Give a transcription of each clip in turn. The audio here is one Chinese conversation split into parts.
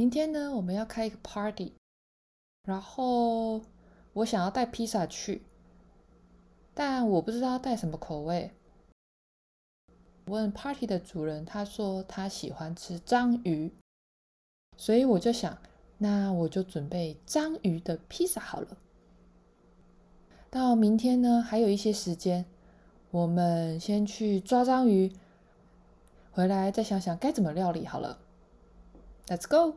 明天呢，我们要开一个 party，然后我想要带披萨去，但我不知道带什么口味。问 party 的主人，他说他喜欢吃章鱼，所以我就想，那我就准备章鱼的披萨好了。到明天呢，还有一些时间，我们先去抓章鱼，回来再想想该怎么料理好了。Let's go。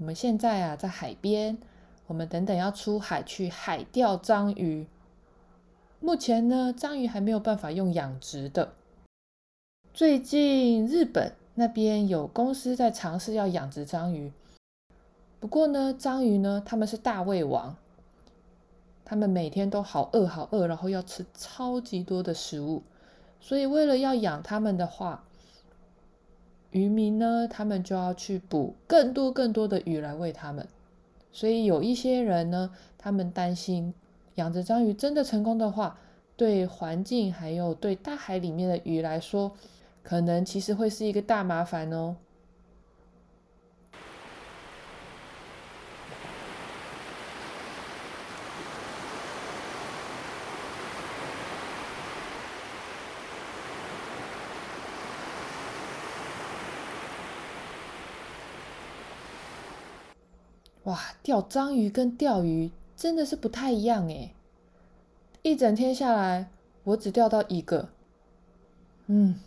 我们现在啊，在海边。我们等等要出海去海钓章鱼。目前呢，章鱼还没有办法用养殖的。最近日本那边有公司在尝试要养殖章鱼。不过呢，章鱼呢，他们是大胃王，他们每天都好饿好饿，然后要吃超级多的食物。所以为了要养他们的话，渔民呢，他们就要去捕更多更多的鱼来喂他们。所以有一些人呢，他们担心养殖章鱼真的成功的话，对环境还有对大海里面的鱼来说，可能其实会是一个大麻烦哦。哇，钓章鱼跟钓鱼真的是不太一样诶。一整天下来，我只钓到一个。嗯，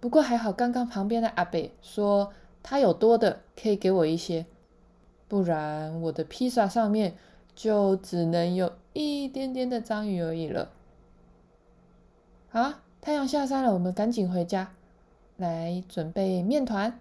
不过还好，刚刚旁边的阿伯说他有多的可以给我一些，不然我的披萨上面就只能有一点点的章鱼而已了。好，太阳下山了，我们赶紧回家，来准备面团。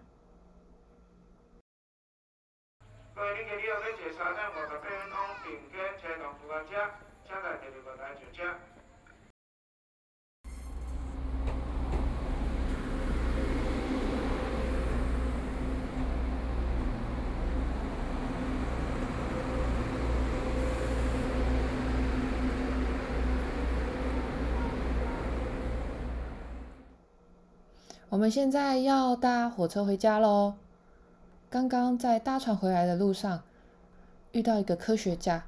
我们现在要搭火车回家喽。刚刚在搭船回来的路上，遇到一个科学家，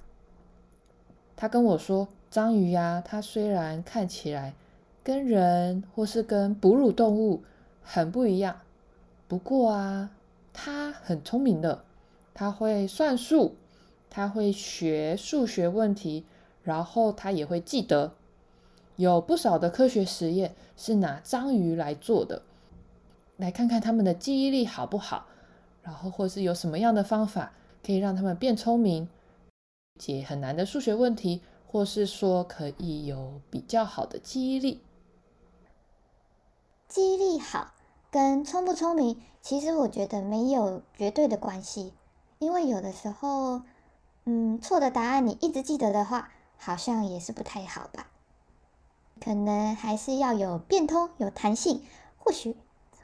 他跟我说，章鱼呀，它虽然看起来跟人或是跟哺乳动物很不一样，不过啊，它很聪明的，它会算数，它会学数学问题，然后它也会记得。有不少的科学实验是拿章鱼来做的。来看看他们的记忆力好不好，然后或是有什么样的方法可以让他们变聪明，解很难的数学问题，或是说可以有比较好的记忆力。记忆力好跟聪不聪明，其实我觉得没有绝对的关系，因为有的时候，嗯，错的答案你一直记得的话，好像也是不太好吧。可能还是要有变通、有弹性，或许。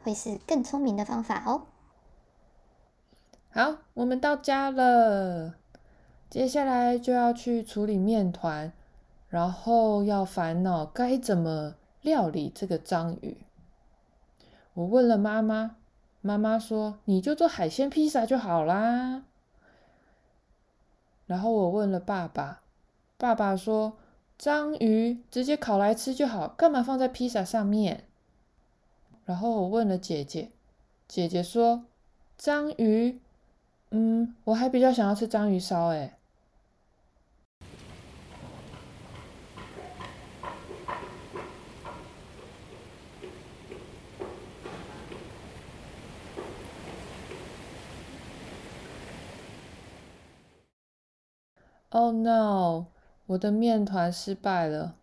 会是更聪明的方法哦。好，我们到家了，接下来就要去处理面团，然后要烦恼该怎么料理这个章鱼。我问了妈妈，妈妈说：“你就做海鲜披萨就好啦。”然后我问了爸爸，爸爸说：“章鱼直接烤来吃就好，干嘛放在披萨上面？”然后我问了姐姐，姐姐说：“章鱼，嗯，我还比较想要吃章鱼烧。”哎，Oh no！我的面团失败了，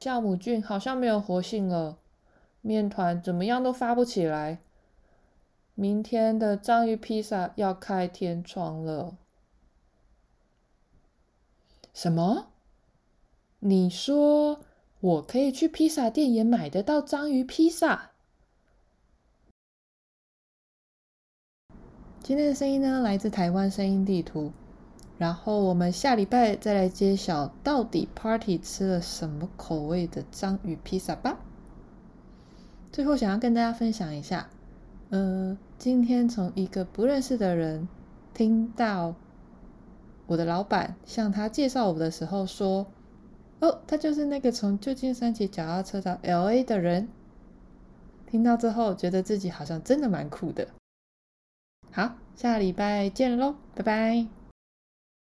酵母菌好像没有活性了。面团怎么样都发不起来。明天的章鱼披萨要开天窗了。什么？你说我可以去披萨店也买得到章鱼披萨。今天的声音呢，来自台湾声音地图。然后我们下礼拜再来揭晓，到底 Party 吃了什么口味的章鱼披萨吧。最后想要跟大家分享一下，呃，今天从一个不认识的人听到我的老板向他介绍我的时候说：“哦，他就是那个从旧金山骑脚踏车到 LA 的人。”听到之后，觉得自己好像真的蛮酷的。好，下礼拜见喽，拜拜。